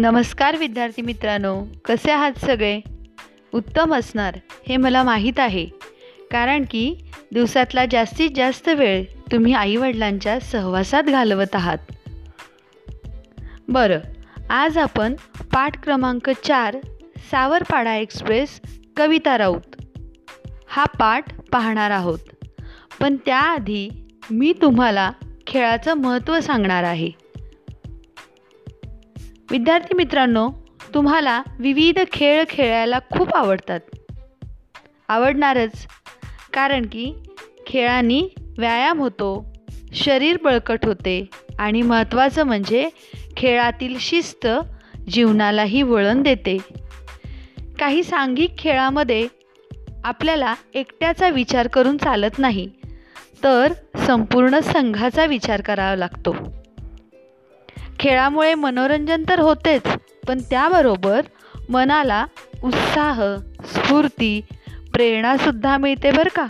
नमस्कार विद्यार्थी मित्रांनो कसे आहात सगळे? उत्तम असणार हे मला माहीत आहे. कारण की दिवसातला जास्तीत जास्त वेळ तुम्ही आईवडिलांच्या सहवासात घालवत आहात. बरं आज आपण पाठ क्रमांक चार सावरपाडा एक्सप्रेस कविता राऊत. हा पाठ पाहणार आहोत. पण त्याआधी मी तुम्हाला खेळाचं महत्त्व सांगणार आहे. विद्यार्थी मित्रांनो तुम्हाला विविध खेळ खेळायला खूप आवडतात. आवडणारच कारण की खेळांनी व्यायाम होतो शरीर बळकट होते आणि महत्त्वाचं म्हणजे खेळातील शिस्त जीवनालाही वळण देते. काही सांघिक खेळामध्ये आपल्याला एकट्याचा विचार करून चालत नाही तर संपूर्ण संघाचा विचार करावा लागतो. खेळामुळे मनोरंजन तर होतेच पण त्याबरोबर मनाला उत्साह स्फूर्ती प्रेरणासुद्धा मिळते बरं का.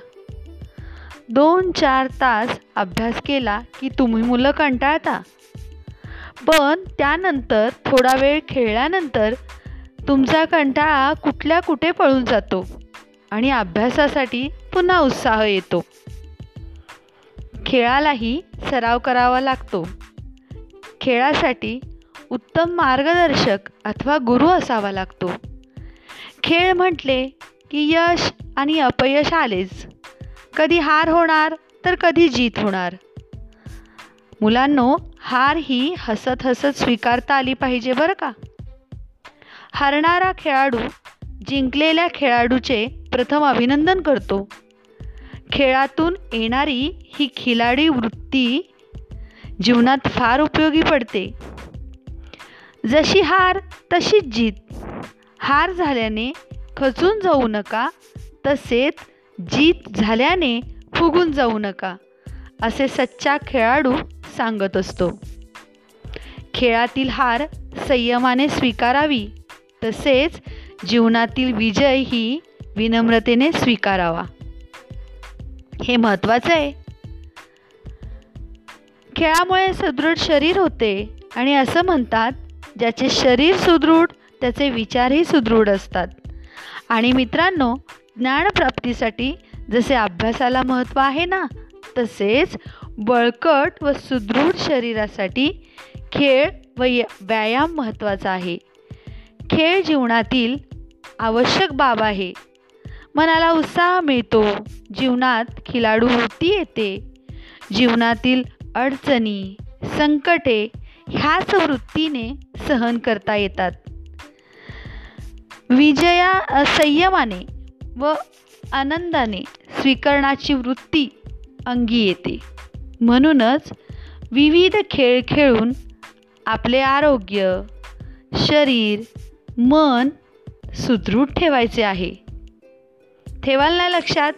दोन चार तास अभ्यास केला की तुम्ही मुलं कंटाळता. पण त्यानंतर थोडा वेळ खेळल्यानंतर तुमचा कंटाळा कुठल्या कुठे पळून जातो आणि अभ्यासासाठी पुन्हा उत्साह येतो. खेळालाही सराव करावा लागतो. खेळासाठी उत्तम मार्गदर्शक अथवा गुरु असावा लागतो. खेळ म्हटले की यश आणि अपयश आलेच. कधी हार होणार तर कधी जीत होणार. मुलांनो हार ही हसत हसत स्वीकारता आली पाहिजे बरं का? हारणारा खेळाडू जिंकलेल्या खेळाडूचे प्रथम अभिनंदन करतो. खेळातून येणारी ही खिलाडी वृत्ती जीवनात फार उपयोगी पडते. जशी हार तशीच जीत. हार झाल्याने खचून जाऊ नका तसेच जीत झाल्याने फुगून जाऊ नका असे सच्चा खेळाडू सांगत असतो. खेळातील हार संयमाने स्वीकारावी तसेच जीवनातील विजय ही विनम्रतेने स्वीकारावा. हे महत्त्वाचं आहे. खेळामुळे सुदृढ शरीर होते आणि असं म्हणतात ज्याचे शरीर सुदृढ त्याचे विचारही सुदृढ असतात. आणि मित्रांनो ज्ञानप्राप्तीसाठी जसे अभ्यासाला महत्त्व आहे ना तसेच बळकट व सुदृढ शरीरासाठी खेळ व व्यायाम महत्त्वाचा आहे. खेळ जीवनातील आवश्यक बाब आहे. मनाला उत्साह मिळतो. जीवनात खिलाडू वृत्ती येते. जीवनातील अडचणी संकटे ह्याच वृत्तीने सहन करता येतात. विजया संयमाने व आनंदाने स्वीकारण्याची वृत्ती अंगी येते. म्हणूनच विविध खेळ खेळून आपले आरोग्य शरीर मन सुदृढ ठेवायचे आहे. ठेवाल ना लक्षात?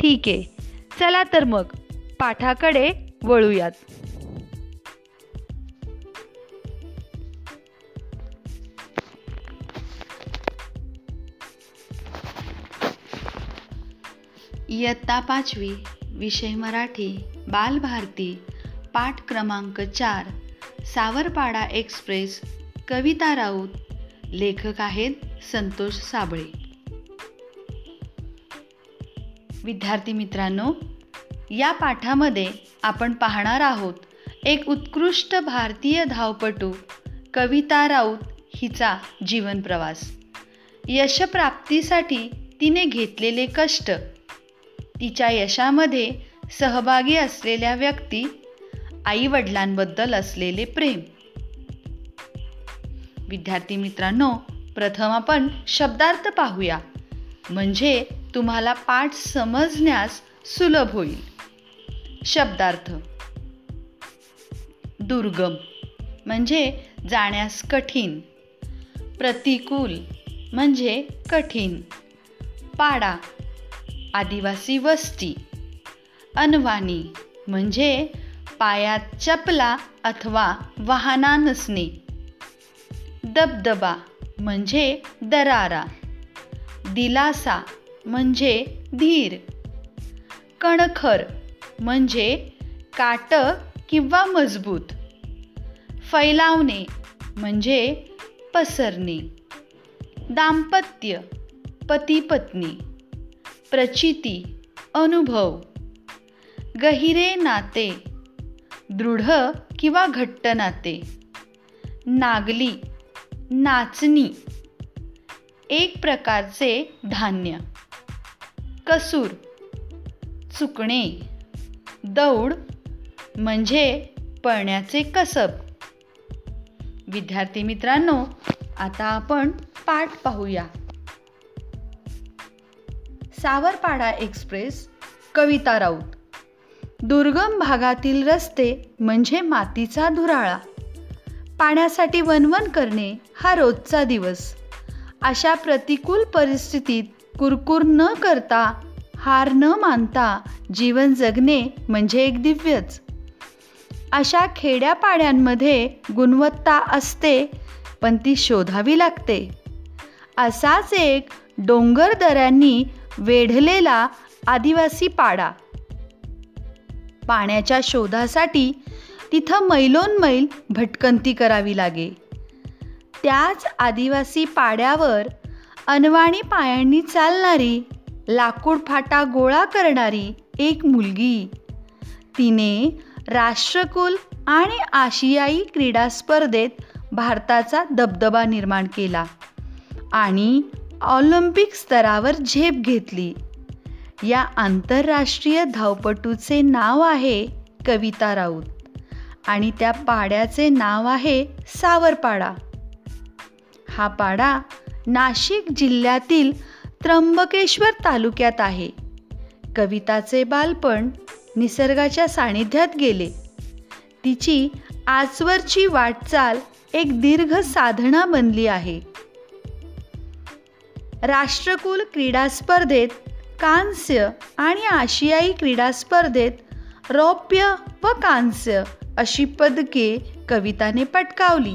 ठीक. आहे चला तर मग पाठाकडे वळूयात. इयत्ता पाचवी विषय मराठी बालभारती पाठ क्रमांक चार सावरपाडा एक्सप्रेस कविता राऊत लेखक आहेत संतोष साबळे. विद्यार्थी मित्रांनो या पाठामध्ये आपण पाहणार आहोत एक उत्कृष्ट भारतीय धावपटू कविता राऊत हिचा जीवनप्रवास यशप्राप्तीसाठी तिने घेतलेले कष्ट. तिच्या यशामध्ये सहभागी असलेल्या व्यक्ती आईवडिलांबद्दल असलेले प्रेम. विद्यार्थी मित्रांनो प्रथम आपण शब्दार्थ पाहूया. म्हणजे तुम्हाला पाठ समजण्यास सुलभ होईल. शब्दार्थ. दुर्गम म्हणजे जाण्यास कठीण. प्रतिकूल म्हणजे कठीण. पाडा आदिवासी वस्ती. अनवाणी म्हणजे पायात चपला अथवा वाहना नसणे. दबदबा म्हणजे दरारा. दिलासा म्हणजे धीर. कणखर म्हणजे काट किंवा मजबूत. फैलावणे म्हणजे पसरणे. दाम्पत्य पती पत्नी प्रचिती अनुभव. गहिरे नाते दृढ किंवा घट्ट नाते. नागली नाचणी. एक प्रकारचे धान्य. कसूर चुकणे. दौड म्हणजे पळण्याचे कसब. विद्यार्थी मित्रांनो आता आपण पाठ पाहूया. सावरपाडा एक्सप्रेस कविता राऊत. दुर्गम भागातील रस्ते म्हणजे मातीचा धुराळा. पाण्यासाठी वनवन करणे हा रोजचा दिवस. अशा प्रतिकूल परिस्थितीत कुरकुर न करता हार न मानता जीवन जगणे म्हणजे एक दिव्यच. अशा खेड्यापाड्यांमध्ये गुणवत्ता असते पण ती शोधावी लागते. असाच एक डोंगरदऱ्यांनी वेढलेला आदिवासी पाडा. पाण्याच्या शोधासाठी तिथं मैलोन मैल भटकंती करावी लागे. त्याच आदिवासी पाड्यावर अनवाणी पायांनी चालणारी लाकूड फाटा गोळा करणारी एक मुलगी. तिने राष्ट्रकुल आणि आशियाई क्रीडा स्पर्धेत भारताचा दबदबा निर्माण केला आणि ऑलिम्पिक स्तरावर झेप घेतली. या आंतरराष्ट्रीय धावपटूचे नाव आहे कविता राऊत आणि त्या पाड्याचे नाव आहे सावरपाडा. हा पाडा नाशिक जिल्ह्यातील त्र्यंबकेश्वर तालुक्यात आहे. कविताचे बालपण निसर्गाच्या सानिध्यात गेले. तिची आजवरची वाटचाल एक दीर्घ साधना बनली आहे. राष्ट्रकुल क्रीडा स्पर्धेत कांस्य आणि आशियाई क्रीडा स्पर्धेत रौप्य व कांस्य अशी पदके कविताने पटकावली.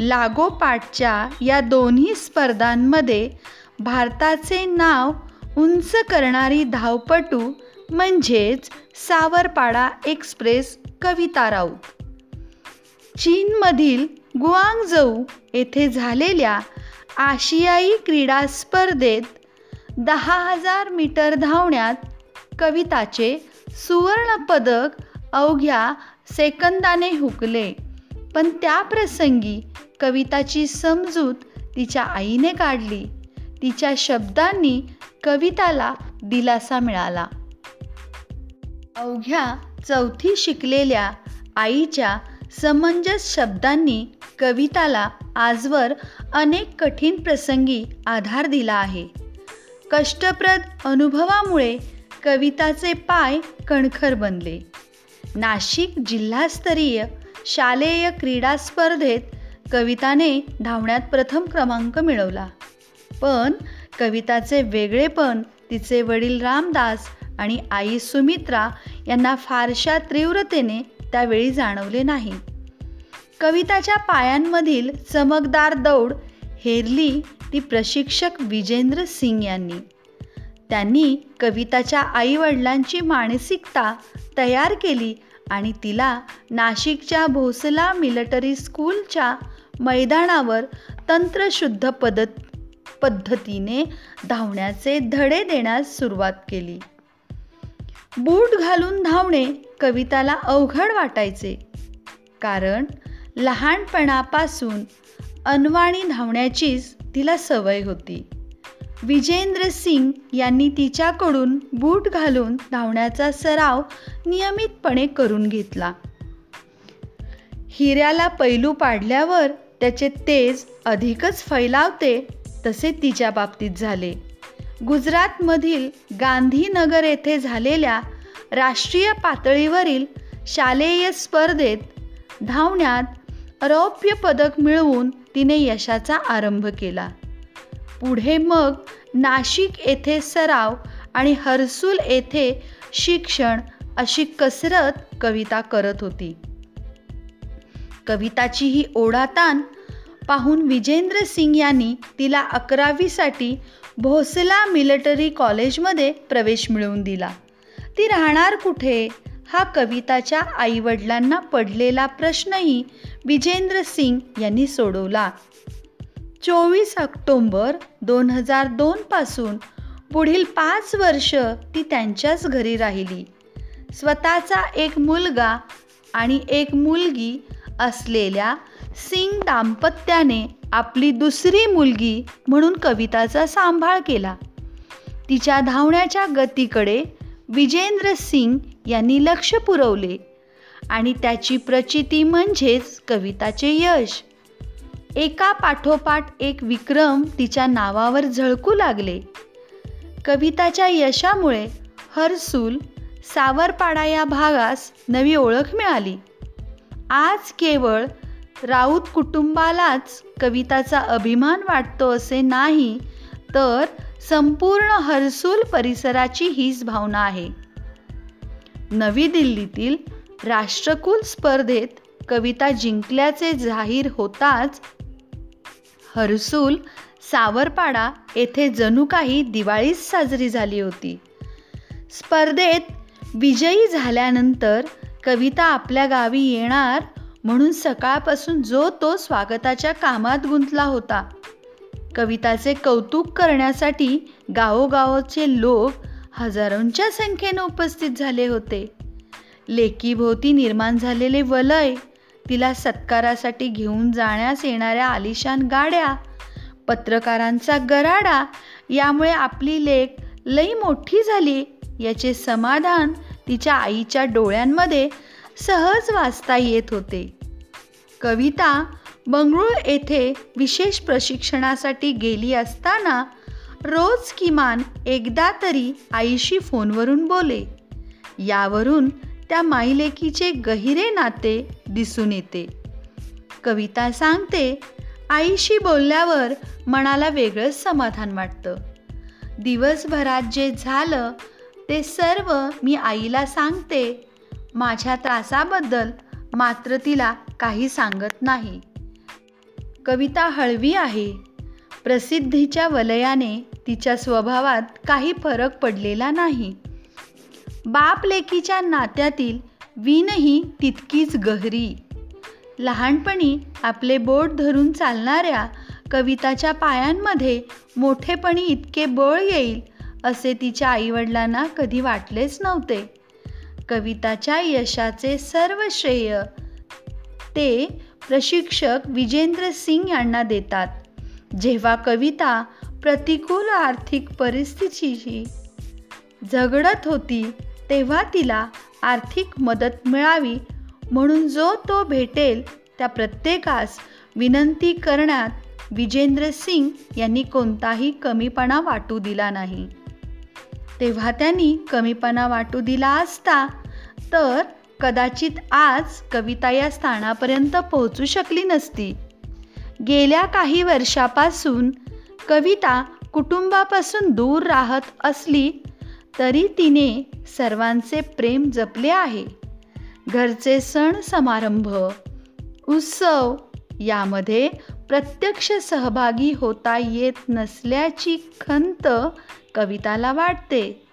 लागोपाठच्या या दोन्ही स्पर्धांमध्ये भारताचे नाव उंच करणारी धावपटू म्हणजेच सावरपाडा एक्सप्रेस कविता राऊत चीनमधील गुआंगजऊ येथे झालेल्या आशियाई क्रीडा स्पर्धेत दहा हजार मीटर धावण्यात कविताचे सुवर्णपदक अवघ्या सेकंदाने हुकले. पण त्या प्रसंगी कविताची समजूत तिच्या आईने काढली. तिच्या शब्दांनी कविताला दिलासा मिळाला. अवघ्या चौथी शिकलेल्या आईच्या समंजस शब्दांनी कविताला आजवर अनेक कठीण प्रसंगी आधार दिला आहे. कष्टप्रद अनुभवामुळे कविताचे पाय कणखर बनले. नाशिक जिल्हास्तरीय शालेय क्रीडा स्पर्धेत कविताने धावण्यात प्रथम क्रमांक मिळवला. पण कविताचे वेगळेपण तिचे वडील रामदास आणि आई सुमित्रा यांना फारशा तीव्रतेने त्यावेळी जाणवले नाही. कविताच्या पायांमधील चमकदार दौड हेरली ती प्रशिक्षक विजेंद्र सिंग यांनी. त्यांनी कविताच्या आईवडिलांची मानसिकता तयार केली आणि तिला नाशिकच्या भोसला मिलिटरी स्कूलच्या मैदानावर तंत्रशुद्ध पद्धत पद्धतीने धावण्याचे धडे देण्यास सुरुवात केली. बूट घालून धावणे कविताला अवघड वाटायचे. कारण लहानपणापासून अनवाणी धावण्याचीच तिला सवय होती. विजेंद्र सिंग यांनी तिच्याकडून बूट घालून धावण्याचा सराव नियमितपणे करून घेतला. हिऱ्याला पैलू पाडल्यावर त्याचे तेज अधिकच फैलावते तसे तिच्या बाबतीत झाले. गुजरातमधील गांधीनगर येथे झालेल्या राष्ट्रीय पातळीवरील शालेय स्पर्धेत धावण्यात रौप्य पदक मिळवून तिने यशाचा आरंभ केला. पुढे मग नाशिक येथे सराव आणि हर्सुल येथे शिक्षण अशी कसरत कविता करत होती. कविताची ही ओढाताण पाहून विजेंद्र सिंग यांनी तिला अकरावीसाठी भोसला मिलिटरी कॉलेजमध्ये प्रवेश मिळवून दिला. ती राहणार कुठे? हा कविताच्या आईवडिलांना पडलेला प्रश्नही विजेंद्र सिंग यांनी सोडवला. चोवीस ऑक्टोंबर दोन हजार दोनपासून पुढील पाच वर्ष ती त्यांच्याच घरी राहिली. स्वतःचा एक मुलगा आणि एक मुलगी असलेल्या सिंग दाम्पत्याने आपली दुसरी मुलगी म्हणून कविताचा सांभाळ केला. तिच्या धावण्याच्या गतीकडे विजेंद्र सिंग यांनी लक्ष पुरवले आणि त्याची प्रचिती म्हणजेच कविताचे यश. एका पाठोपाठ एक विक्रम तिच्या नावावर झळकू लागले. कविताच्या यशामुळे हर्सूल सावरपाडा या भागास नवी ओळख मिळाली. आज केवळ राऊत कुटुंबालाच कविताचा अभिमान वाटतो असे नाही तर संपूर्ण हर्सूल परिसराची हीच भावना आहे. नवी दिल्लीतील राष्ट्रकुल स्पर्धेत कविता जिंकल्याचे जाहीर होताच हर्सूल सावरपाडा येथे जणू काही दिवाळीच साजरी झाली होती. स्पर्धेत विजयी झाल्यानंतर कविता आपल्या गावी येणार म्हणून सकाळपासून जो तो स्वागताच्या कामात गुंतला होता. कविताचे कौतुक करण्यासाठी गावोगावचे लोक हजारोंच्या संख्येने उपस्थित झाले होते. लेकीभोवती निर्माण झालेले वलय तिला सत्कारासाठी घेऊन जाण्यास येणाऱ्या आलिशान गाड्या पत्रकारांचा गराडा यामुळे आपली लेख लई मोठी झाली याचे समाधान तिच्या आईच्या डोळ्यांमध्ये सहज वाचता येत होते. कविता बंगळूर येथे विशेष प्रशिक्षणासाठी गेली असताना रोज किमान एकदा तरी आईशी फोनवरून बोले. यावरून त्या माईलेकीचे गहिरे नाते दिसून येते. कविता सांगते आईशी बोलल्यावर मनाला वेगळंच समाधान वाटतं. दिवसभरात जे झालं ते सर्व मी आईला सांगते माझ्या त्रासाबद्दल मात्र तिला काही सांगत नाही. कविता हळवी आहे. प्रसिद्धीच्या वलयाने तिच्या स्वभावात काही फरक पडलेला नाही. बाप लेकीच्या नात्यातील वीणही तितकीच गहरी. लहानपणी आपले बोट धरून चालणाऱ्या कविताच्या पायांमध्ये मोठेपणी इतके बळ येईल असे तिच्या आईवडिलांना कधी वाटलेच नव्हते. कविताच्या यशाचे सर्व श्रेय. ते प्रशिक्षक विजेंद्र सिंग यांना देतात. जेव्हा कविता प्रतिकूल आर्थिक परिस्थितीशी झगडत होती तेव्हा तिला आर्थिक मदत मिळावी म्हणून जो तो भेटेल त्या प्रत्येकास विनंती करण्यात विजेंद्र सिंग यांनी कोणताही कमीपणा वाटू दिला नाही. तेव्हा त्यांनी कमीपणा वाटू दिला असता तर कदाचित आज कविता या स्थानापर्यंत पोहोचू शकली नसती. गेल्या काही वर्षापासून कविता कुटुंबापासून दूर राहत असली तरी तिने सर्वांचे प्रेम जपले आहे. घरचे सण समारंभ उत्सव यामध्ये प्रत्यक्ष सहभागी होता येत नसल्याची खंत कविताला वाटते.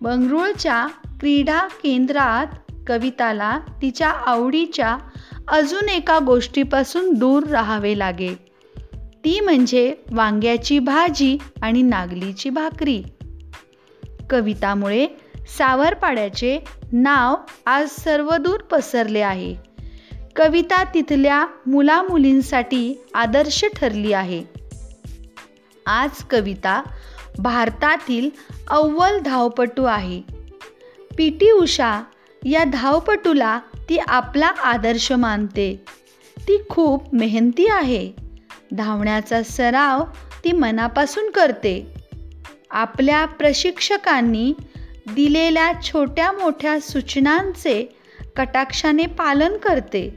बंगळुरूच्या क्रीडा केंद्रात कविताला तिच्या आवडीच्या अजून एका गोष्टीपासून दूर राहावे लागे. ती म्हणजे वांग्याची भाजी आणि नागलीची भाकरी. कवितामुळे सावरपाड्याचे नाव आज सर्वदूर पसरले आहे. कविता तिथल्या मुलामुलींसाठी आदर्श ठरली आहे. आज कविता भारतातील अव्वल धावपटू आहे. पी. टी. उषा या धावपटूला ती आपला आदर्श मानते. ती खूप मेहनती आहे. धावण्याचा सराव ती मनापासून करते. आपल्या प्रशिक्षकांनी दिलेल्या छोट्या मोठ्या सूचनांचे कटाक्षाने पालन करते.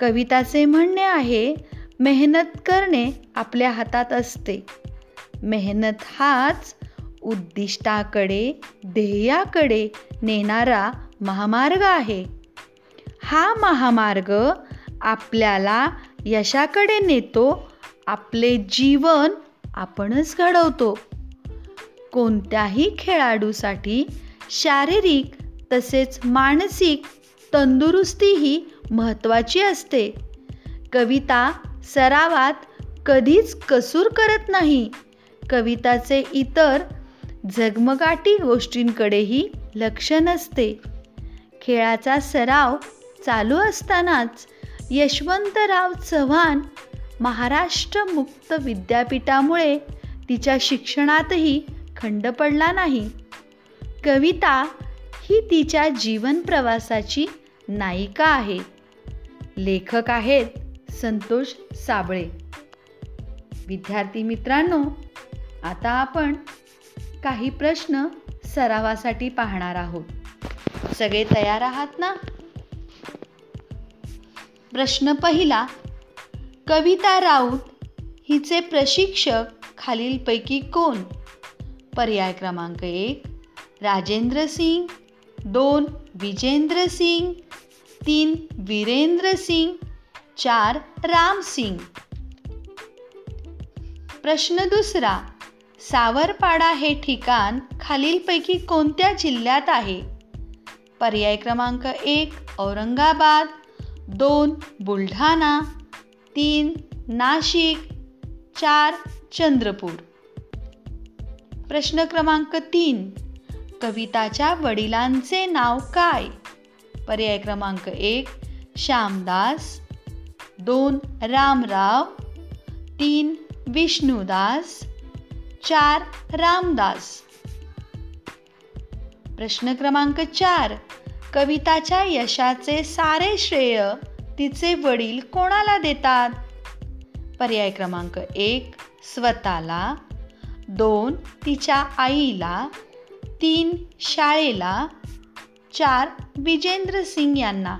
कविताचे म्हणणे आहे मेहनत करणे आपल्या हातात असते. मेहनत हाच उद्दिष्टाकडे ध्येयाकडे नेणारा महामार्ग आहे. हा महामार्ग आपल्याला यशाकडे नेतो आपले जीवन आपणच घडवतो. कोणत्याही खेळाडूसाठी शारीरिक तसेच मानसिक तंदुरुस्ती ही महत्त्वाची असते. कविता सरावात कधीच कसूर करत नाही. कविताचे इतर झगमगाटी गोष्टींकडेही लक्ष नसते. खेळाचा सराव चालू असतानाच यशवंतराव चव्हाण महाराष्ट्र मुक्त विद्यापीठामुळे तिच्या शिक्षणातही खंड पडला नाही. कविता ही तिच्या जीवन प्रवासाची नायिका आहे. लेखक आहेत संतोष साबळे. विद्यार्थी मित्रांनो आता आपण काही प्रश्न सरावासाठी पाहणार आहोत. सगळे तयार आहात ना? प्रश्न पहिला कविता राऊत हिचे प्रशिक्षक खालीलपैकी कोण? पर्याय क्रमांक एक राजेंद्र सिंग दोन विजेंद्र सिंग तीन वीरेंद्र सिंग चार राम सिंग. प्रश्न दुसरा सावरपाडा हे ठिकाण खालीलपैकी कोणत्या जिल्ह्यात आहे? पर्याय क्रमांक एक औरंगाबाद दोन बुलढाणा तीन नाशिक चार चंद्रपूर. प्रश्न क्रमांक तीन कविताच्या वडिलांचे नाव काय? पर्याय क्रमांक एक श्यामदास दोन रामराव तीन विष्णुदास चार रामदास. प्रश्न क्रमांक चार. कविताच्या यशाचे सारे श्रेय तिचे वडील कोणाला देतात? पर्याय क्रमांक एक स्वतःला. दोन तिच्या आईला. तीन शाळेला. चार विजेंद्र सिंग यांना.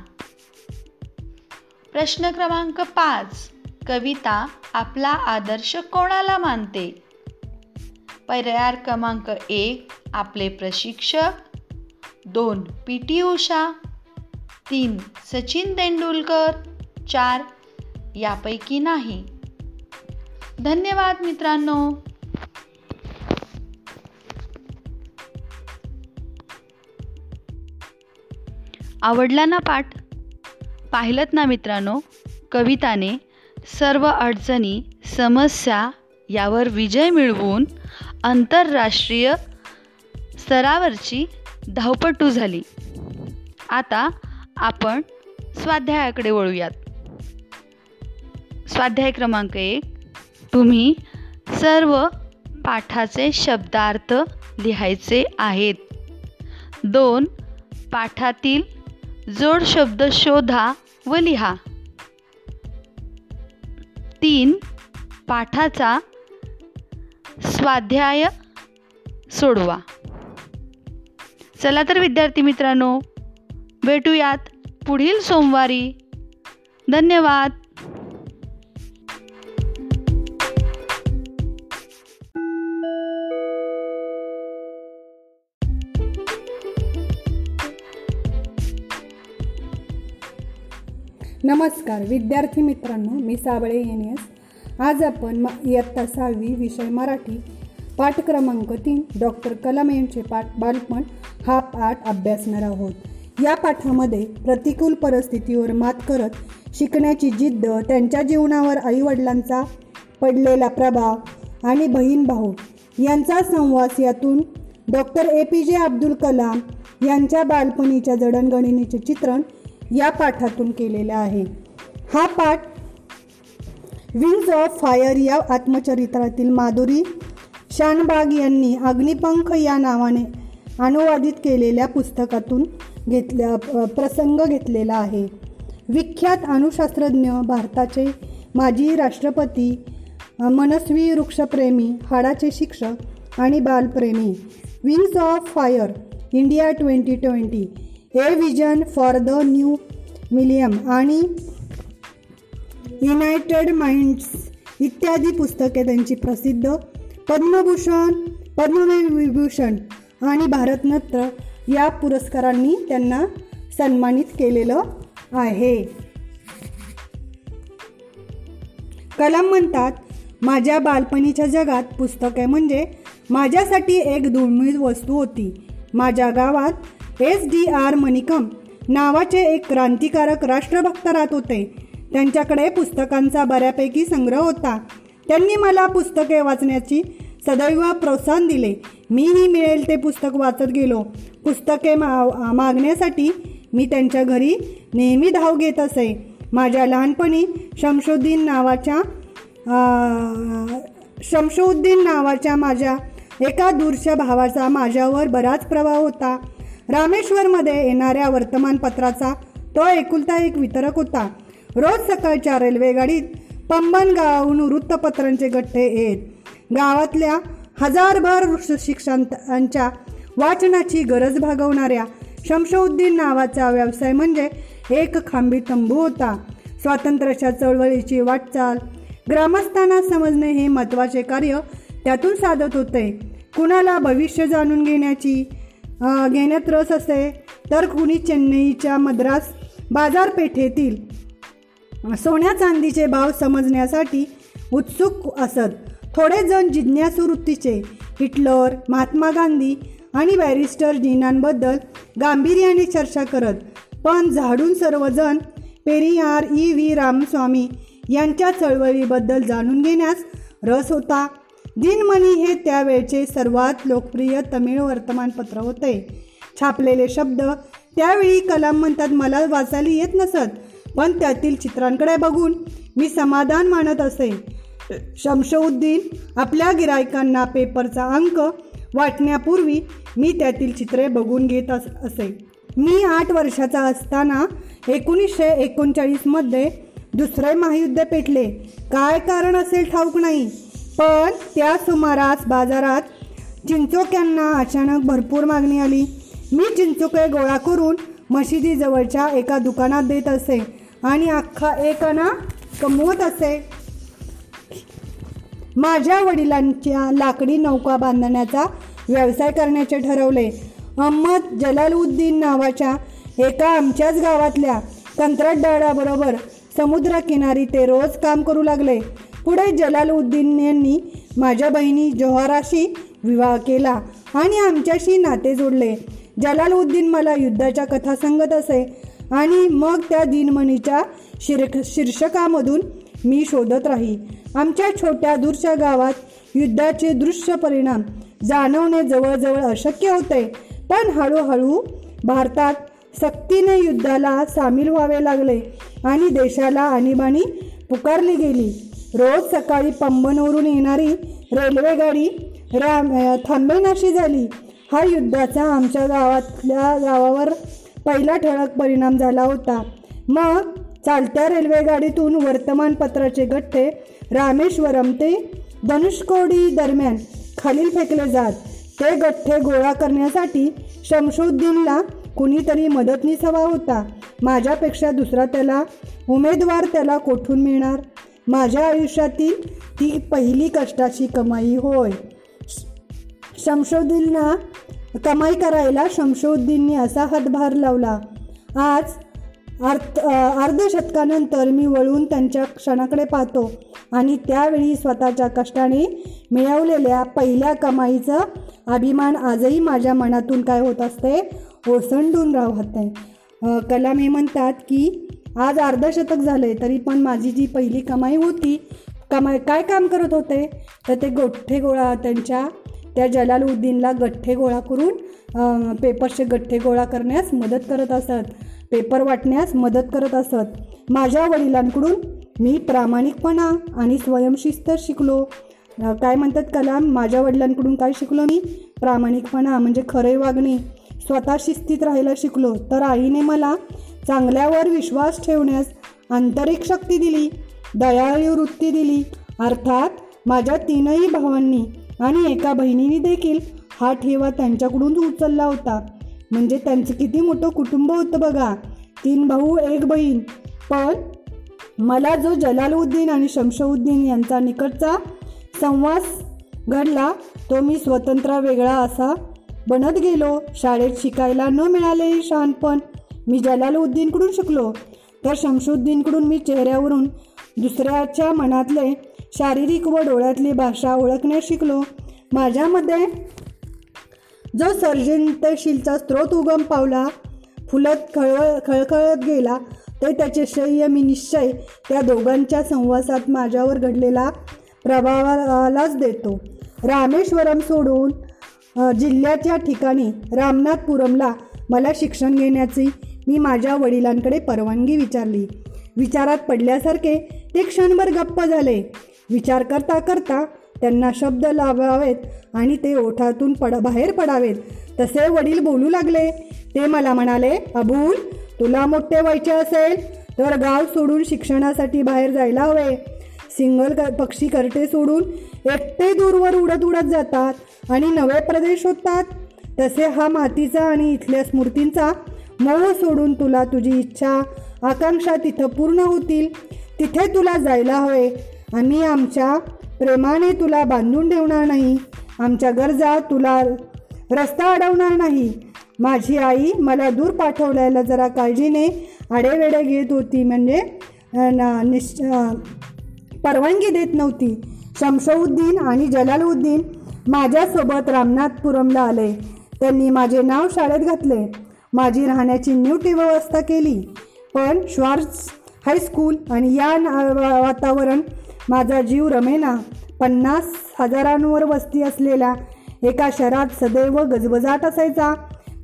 प्रश्न क्रमांक पाच. कविता आपला आदर्श कोणाला मानते? पर्याय क्रमांक एक आपले प्रशिक्षक. दोन पी टी उषा. तीन सचिन तेंडुलकर. चार यापैकी नाही. धन्यवाद मित्रांनो. आवडला ना पाठ? पाहिलत ना मित्रांनो? कविताने सर्व अडचणी समस्या यावर विजय मिळवून आंतरराष्ट्रीय स्तरावरची धावपटू झाली. आता आपण स्वाध्यायाकडे वळूयात. स्वाध्याय क्रमांक एक तुम्ही सर्व पाठाचे शब्दार्थ लिहायचे आहेत. दोन पाठातील जोड शब्द शोधा व लिहा. तीन पाठाचा स्वाध्याय सोडवा. चला तर विद्यार्थी मित्रांनो भेटूयात पुढील सोमवारी. धन्यवाद. नमस्कार विद्यार्थी मित्रांनो मी साबळे एन एस. आज आपण म इयत्ता सहावी विषय मराठी पाठ क्रमांक तीन डॉक्टर कलाम यांचे पाठ बालपण हा पाठ अभ्यासणार आहोत. या पाठामध्ये प्रतिकूल परिस्थितीवर मात करत शिकण्याची जिद्द त्यांच्या जीवनावर आईवडिलांचा पडलेला प्रभाव आणि बहीण भाऊ यांचा संवास यातून डॉक्टर ए पी जे अब्दुल कलाम यांच्या बालपणीच्या जडणघडणीचे चित्रण या पाठातून केलेलं आहे. हा पाठ विंग्स ऑफ फायर या आत्मचरित्रातील माधुरी शानबाग यांनी अग्निपंख या नावाने अनुवादित केलेल्या पुस्तकातून घेतल्या प्रसंग घेतलेला आहे. विख्यात अणुशास्त्रज्ञ भारताचे माजी राष्ट्रपती मनस्वी वृक्षप्रेमी हाडाचे शिक्षक आणि बालप्रेमी. Wings of fire India twenty twenty a vision for the new millennium आणि युनायटेड माइंड्स इत्यादी पुस्तके त्यांची प्रसिद्ध. पद्मभूषण पद्मविभूषण आणि भारतरत्न या पुरस्कारांनी त्यांना सन्मानित केलेलं आहे. कलाम म्हणतात माझ्या बालपणीच्या जगात पुस्तके म्हणजे माझ्यासाठी एक दुर्मिळ वस्तू होती. माझ्या गावात एस डी आर मणिकम नावाचे एक क्रांतिकारक राष्ट्रभक्त राहत होते. त्यांच्याकडे पुस्तकांचा बऱ्यापैकी संग्रह होता. त्यांनी मला पुस्तके वाचण्याची सदैव प्रोत्साहन दिले. मीही मिळेल ते पुस्तक वाचत गेलो. पुस्तके मा मागण्यासाठी मी त्यांच्या घरी नेहमी धाव घेत असे. माझ्या लहानपणी शमशुद्दीन नावाच्या शमशुद्दीन नावाच्या माझ्या एका दूरच्या भावाचा माझ्यावर बराच प्रभाव होता. रामेश्वरमध्ये येणाऱ्या वर्तमानपत्राचा तो एकुलता एक वितरक होता. रोज सकाळच्या रेल्वेगाडीत पंबन गावाहून वृत्तपत्रांचे गठ्ठे येत. गावातल्या हजारभर शिक्षकांच्या वाचनाची गरज भागवणाऱ्या शमशउद्दीन नावाचा व्यवसाय म्हणजे एक खांबी तंबू होता. स्वातंत्र्याच्या चळवळीची वाटचाल ग्रामस्थांना समजणे हे महत्त्वाचे कार्य त्यातून साधत होते. कुणाला भविष्य जाणून घेण्याची घेण्यात रस असे तर कुणी चेन्नईच्या मद्रास बाजारपेठेतील सोन्या चांदीचे भाव समजण्यासाठी उत्सुक असत. थोडे जण जिज्ञासू वृत्तीचे हिटलर महात्मा गांधी आणि बॅरिस्टर जीनांबद्दल गांभीर्याने चर्चा करत पण झाडून सर्वजण पेरियार ई व्ही रामस्वामी यांच्या चळवळीबद्दल जाणून घेण्यास रस होता. दिनमणी हे त्यावेळचे सर्वात लोकप्रिय तमिळ वर्तमानपत्र होते. छापलेले शब्द त्यावेळी कलाम म्हणतात मला वाचायला येत नसत. पण त्यातील चित्रांकडे बघून मी समाधान मानत असे. शमशउद्दीन आपल्या गिरायकांना पेपरचा अंक वाटण्यापूर्वी मी त्यातील चित्रे बघून घेत अस असे. मी आठ वर्षाचा असताना एकोणीसशे एकोणचाळीसमध्ये दुसरे महायुद्ध पेटले. काय कारण असेल ठाऊक नाही पण त्या सुमारास बाजारात चिंचोक्यांना अचानक भरपूर मागणी आली. मी चिंचोके गोळा करून मशिदीजवळच्या एका दुकानात देत असे आणि अख्खा एक आणा कमवत असे. माझ्या वडिलांच्या लाकडी नौका बांधण्याचा व्यवसाय करण्याचे ठरवले. अहमद जलालुद्दीन नावाच्या एका आमच्याच गावातल्या कंत्राटदाराबरोबर समुद्रकिनारी ते रोज काम करू लागले. पुढे जलालुद्दीन यांनी माझ्या बहिणी जोहाराशी विवाह केला आणि आमच्याशी नाते जोडले. जलालउद्दीन मला युद्धाच्या कथा सांगत असे आणि मग त्या दिनमणीच्या शीर शीर्षकामधून मी शोधत राही. आमच्या छोट्या दूरच्या गावात युद्धाचे दृश्य परिणाम जाणवणे जवळजवळ अशक्य होते. पण हळूहळू भारतात सक्तीने युद्धाला सामील व्हावे लागले आणि देशाला आणीबाणी पुकारली गेली. रोज सकाळी पंबनवरून येणारी रेल्वेगाडी राम थांबेनाशी झाली. हा युद्धाचा आमच्या गावातल्या गावावर पहिला ठळक परिणाम झाला होता. मग चालत्या रेल्वेगाडीतून वर्तमानपत्राचे गठ्ठे रामेश्वरम ते धनुषकोडी दरम्यान खालील फेकले जात. ते गठ्ठे गोळा करण्यासाठी शमशुद्दीनला कुणीतरी मदतनीस हवा होता. माझ्यापेक्षा दुसरा त्याला उमेदवार त्याला कोठून मिळणार? माझ्या आयुष्यातील ती पहिली कष्टाची कमाई होय. शमशुद्दीनला कमाई करायला शमशुद्दीनने असा हातभार लावला. आज अर्थ अर्धशतकानंतर मी वळून त्यांच्या क्षणाकडे पाहतो आणि त्यावेळी स्वतःच्या कष्टाने मिळवलेल्या पहिल्या कमाईचा अभिमान आजही माझ्या मनातून काय होत असते ओसंडून राहते कलाम हे म्हणतात की आज अर्धशतक आहे तरी पण माझी जी पहिली कमाई होती कमाई काय काम करत होते तर ते गोठ्ठे गोळा त्यांच्या त्या जलालुद्दीनला गठ्ठे गोळा करून पेपरचे गठ्ठे गोळा करण्यास मदत करत असत. पेपर वाटण्यास मदत करत असत. माझ्या वडिलांकडून मी प्रामाणिकपणा आणि स्वयंशिस्त शिकलो. काय म्हणतात कलाम माझ्या वडिलांकडून काय शिकलो मी? प्रामाणिकपणा म्हणजे खरे वागणे. स्वतः शिस्तीत राहायला शिकलो तर आईने मला चांगल्यावर विश्वास ठेवण्यास आंतरिक शक्ती दिली दयाळू वृत्ती दिली. अर्थात माझ्या तीनही भावांनी आणि एका बहिणीने देखील हा ठेवा त्यांच्याकडून उचलला होता. म्हणजे त्यांचं किती मोठं कुटुंब होतं बघा. तीन भाऊ एक बहीण. पण मला जो जलालुद्दीन आणि शमशुद्दीन यांचा निकटचा संवास घडला तो मी स्वतंत्र वेगळा असा बनत गेलो. शाळेत शिकायला न मिळाले शहाणपण मी जलालुद्दीनकडून शिकलो. तर शमशुद्दीनकडून मी चेहऱ्यावरून दुसऱ्याच्या मनातले शारीरिक व डोळ्यातली भाषा ओळखण्यास शिकलो. माझ्यामध्ये जो सर्जनशीलचा स्रोत उगम पावला फुलत खळवळ खळखळत गेला ते त्याचे श्रेय मी निश्चय त्या दोघांच्या संवासात माझ्यावर घडलेला प्रभावालाच देतो. रामेश्वरम सोडून जिल्ह्याच्या ठिकाणी रामनाथपुरमला मला शिक्षण घेण्याची मी माझ्या वडिलांकडे परवानगी विचारली. विचारात पडल्यासारखे ते क्षणभर गप्प झाले. विचार करता करता त्यांना शब्द लावावेत आणि ते ओठातून पड बाहेर पडावेत. तसे वडील बोलू लागले. ते मला म्हणाले अबुल तुला मोठे व्हायचे असेल तर गाव सोडून शिक्षणासाठी बाहेर जायला हवे. सिंगल कर पक्षी करटे सोडून एकटे दूरवर उडत उडत जातात आणि नवे प्रदेश होतात तसे हा मातीचा आणि इथल्या स्मृतींचा मोह सोडून तुला तुझी इच्छा आकांक्षा तिथं पूर्ण होतील. तिथे तुला जायला हवे. आम्ही आमच्या प्रेमाने तुला बांधून ठेवणार नाही. आमच्या गरजा तुला रस्ता अडवणार नाही. माझी आई मला दूर पाठवल्याला जरा काळजीने आडेवेडे घेत होती. म्हणजे निश निश्च परवानगी देत नव्हती. शमशउद्दीन आणि जलालुद्दीन माझ्यासोबत रामनाथपुरमला आले. त्यांनी माझे नाव शाळेत घातले. माझी राहण्याची न्यूटी व्यवस्था केली. पण श्वार्स हायस्कूल आणि या ना- वा- वातावरण माझा जीव रमेना पन्नास हजारांवर वस्ती असलेल्या एका शहरात सदैव गजबजाट असायचा.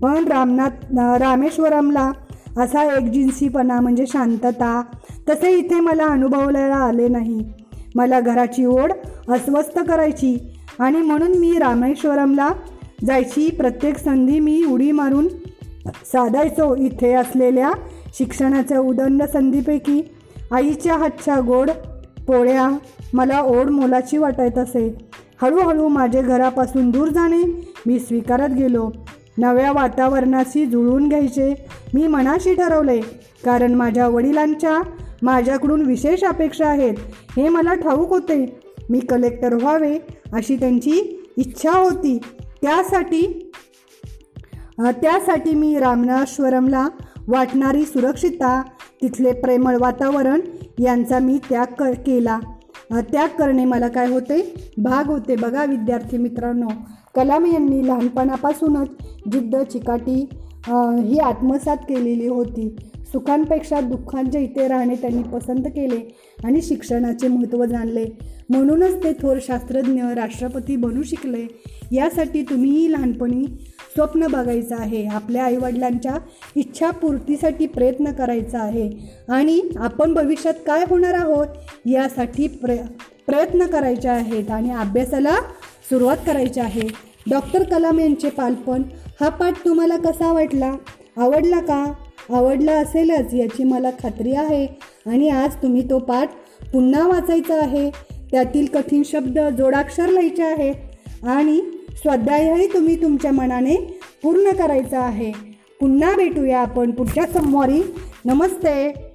पण रामनाथ रामेश्वरमला असा एकजिन्सीपणा म्हणजे शांतता तसे इथे मला अनुभवलेला आले नाही. मला घराची ओढ अस्वस्थ करायची आणि म्हणून मी रामेश्वरमला जायची प्रत्येक संधी मी उडी मारून साधायचो. इथे असलेल्या शिक्षणाच्या उदंड संधीपैकी आईच्या हातच्या गोड पोळ्या मला ओढ मोलाची वाटत असे. हळूहळू माझे घरापासून दूर जाणे मी स्वीकारत गेलो. नव्या वातावरणाशी जुळवून घ्यायचे मी मनाशी ठरवले. कारण माझ्या वडिलांच्या माझ्याकडून विशेष अपेक्षा आहेत. हे मला ठाऊक होते. मी कलेक्टर व्हावे अशी त्यांची इच्छा होती. त्यासाठी त्यासाठी मी रामनाश्वरमला वाटणारी सुरक्षितता तिथले प्रेमळ वातावरण यांचा मी त्याग क केला. त्याग करणे मला काय होते? भाग होते बघा विद्यार्थी मित्रांनो. कलाम यांनी लहानपणापासूनच जिद्द चिकाटी ही आत्मसात केलेली होती. सुखांपेक्षा दुःखांच्या इथे राहणे त्यांनी पसंत केले आणि शिक्षणाचे महत्त्व जाणले. म्हणूनच ते थोर शास्त्रज्ञ राष्ट्रपती बनू शिकले. यासाठी तुम्हीही लहानपणी स्वप्न बघायचं आहे. आपल्या आईवडिलांच्या इच्छापूर्तीसाठी प्रयत्न करायचा आहे. आणि आपण भविष्यात काय होणार आहोत यासाठी प्र प्रयत्न करायचे आहेत आणि अभ्यासाला सुरुवात करायची आहे. डॉक्टर कलाम यांचे पालपण हा पाठ तुम्हाला कसा वाटला? आवडला का? आवडला असेलच याची मला खात्री आहे. आणि आज तुम्ही तो पाठ पुन्हा वाचायचा आहे. त्यातील कठीण शब्द जोडाक्षर लिहायचे आहेत आणि स्वाध्यायही तुम्ही तुमच्या मनाने पूर्ण करायचा आहे. पुन्हा भेटूया आपण पुढच्या सोमवारी. नमस्ते.